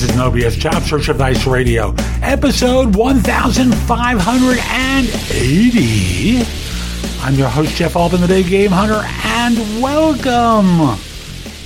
This is No BS Job Search Advice Radio, episode 1580. I'm your host, Jeff Altman, the Big Game Hunter, and welcome.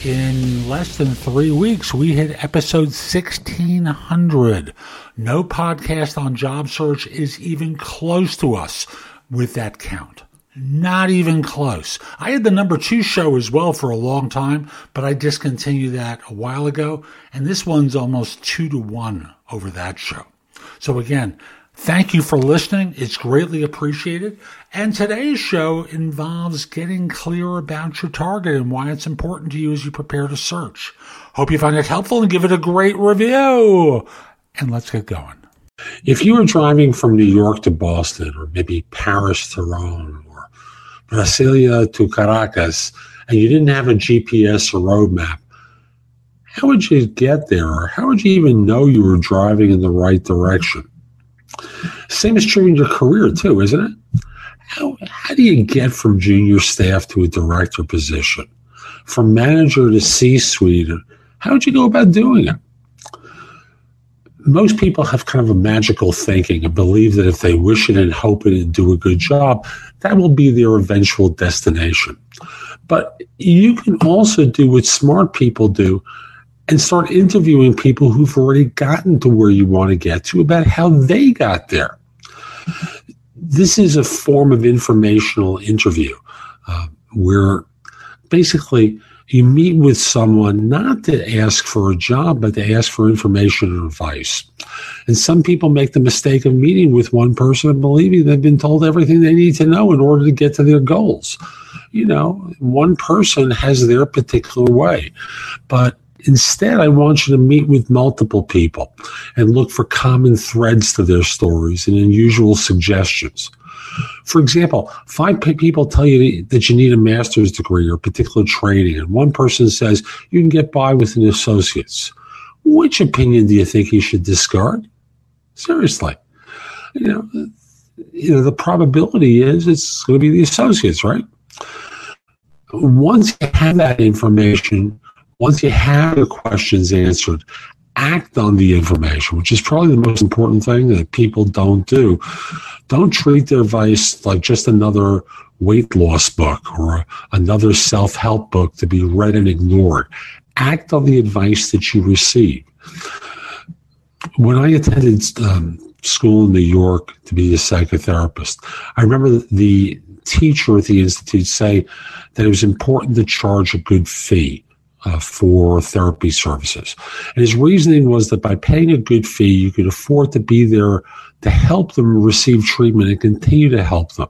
In less than three weeks, we hit episode 1600. No podcast on job search is even close to us with that count. Not even close. I had the number two show as well for a long time, but I discontinued that a while ago, and this one's almost two to one over that show. So again, thank you for listening. It's greatly appreciated. And today's show involves getting clear about your target and why it's important to you as you prepare to search. Hope you find it helpful and give it a great review. And let's get going. If you were driving from New York to Boston, or maybe Paris to Rome, Brasilia to Caracas, and you didn't have a GPS or roadmap, how would you get there? Or how would you even know you were driving in the right direction? Same is true in your career, too, isn't it? How, how do you get from junior staff to a director position? From manager to C suite? How would you go about doing it? Most people have kind of a magical thinking and believe that if they wish it and hope it and do a good job, that will be their eventual destination. But you can also do what smart people do and start interviewing people who've already gotten to where you want to get to about how they got there. This is a form of informational interview uh, where basically you meet with someone not to ask for a job, but to ask for information and advice. And some people make the mistake of meeting with one person and believing they've been told everything they need to know in order to get to their goals. You know, one person has their particular way. But instead, I want you to meet with multiple people and look for common threads to their stories and unusual suggestions. For example, five people tell you that you need a master's degree or particular training, and one person says you can get by with an associate's. Which opinion do you think you should discard? Seriously. You know, you know, the probability is it's going to be the associates, right? Once you have that information, once you have the questions answered, act on the information, which is probably the most important thing that people don't do. Don't treat their advice like just another weight loss book or another self help book to be read and ignored. Act on the advice that you receive. When I attended um, school in New York to be a psychotherapist, I remember the teacher at the institute say that it was important to charge a good fee uh, for therapy services. And his reasoning was that by paying a good fee, you could afford to be there to help them receive treatment and continue to help them.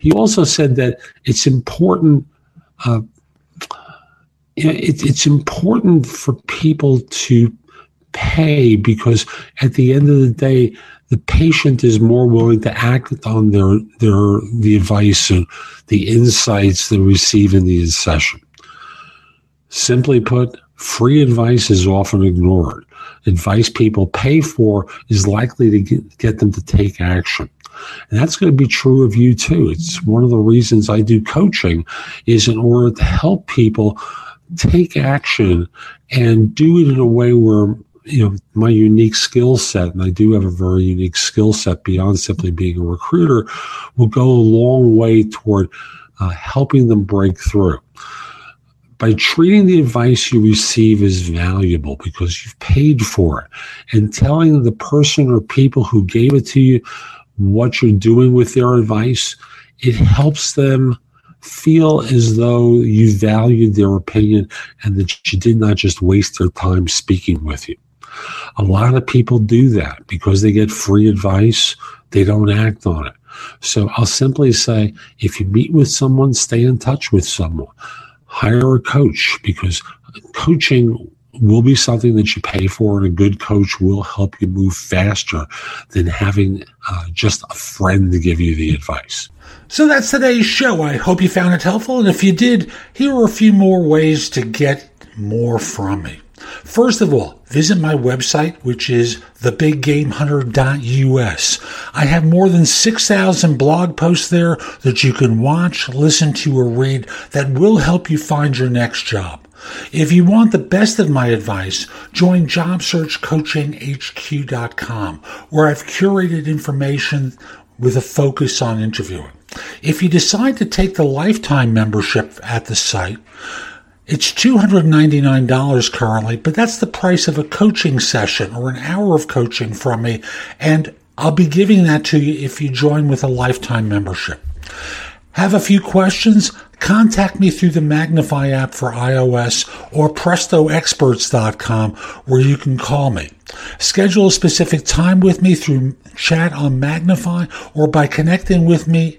He also said that it's important. Uh, it, it's important for people to pay because at the end of the day, the patient is more willing to act on their their the advice and the insights they receive in the session. Simply put, free advice is often ignored. Advice people pay for is likely to get, get them to take action. And that's going to be true of you too. It's one of the reasons I do coaching is in order to help people take action and do it in a way where you know my unique skill set and i do have a very unique skill set beyond simply being a recruiter will go a long way toward uh, helping them break through by treating the advice you receive as valuable because you've paid for it and telling the person or people who gave it to you what you're doing with their advice, it helps them feel as though you valued their opinion and that you did not just waste their time speaking with you. A lot of people do that because they get free advice, they don't act on it. So I'll simply say if you meet with someone, stay in touch with someone hire a coach because coaching will be something that you pay for, and a good coach will help you move faster than having uh, just a friend to give you the advice. So that's today's show. I hope you found it helpful. And if you did, here are a few more ways to get more from me. First of all, visit my website, which is thebiggamehunter.us. I have more than 6,000 blog posts there that you can watch, listen to, or read that will help you find your next job. If you want the best of my advice, join JobSearchCoachingHQ.com, where I've curated information with a focus on interviewing. If you decide to take the lifetime membership at the site, it's $299 currently, but that's the price of a coaching session or an hour of coaching from me, and I'll be giving that to you if you join with a lifetime membership. Have a few questions? Contact me through the Magnify app for iOS or prestoexperts.com where you can call me. Schedule a specific time with me through chat on Magnify or by connecting with me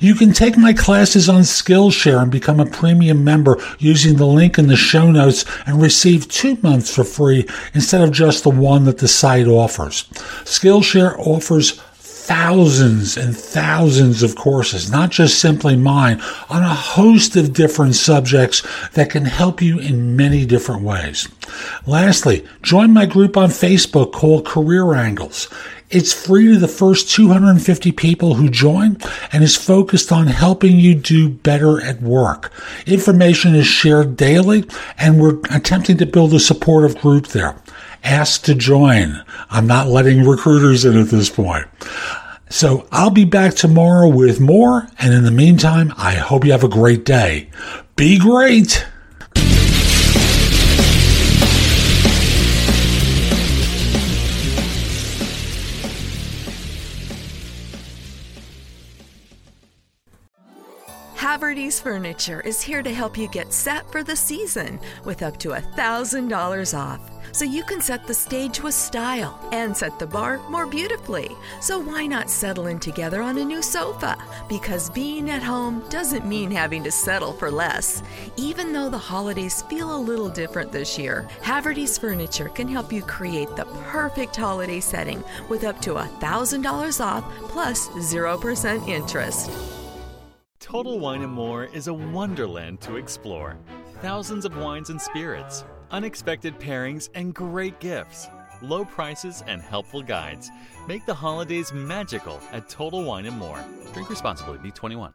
You can take my classes on Skillshare and become a premium member using the link in the show notes and receive two months for free instead of just the one that the site offers. Skillshare offers thousands and thousands of courses, not just simply mine, on a host of different subjects that can help you in many different ways. Lastly, join my group on Facebook called Career Angles. It's free to the first 250 people who join and is focused on helping you do better at work. Information is shared daily and we're attempting to build a supportive group there. Ask to join. I'm not letting recruiters in at this point. So I'll be back tomorrow with more. And in the meantime, I hope you have a great day. Be great. Haverty's Furniture is here to help you get set for the season with up to $1,000 off. So you can set the stage with style and set the bar more beautifully. So why not settle in together on a new sofa? Because being at home doesn't mean having to settle for less. Even though the holidays feel a little different this year, Haverty's Furniture can help you create the perfect holiday setting with up to $1,000 off plus 0% interest. Total Wine and More is a wonderland to explore. Thousands of wines and spirits, unexpected pairings, and great gifts. Low prices and helpful guides make the holidays magical at Total Wine and More. Drink responsibly, be 21.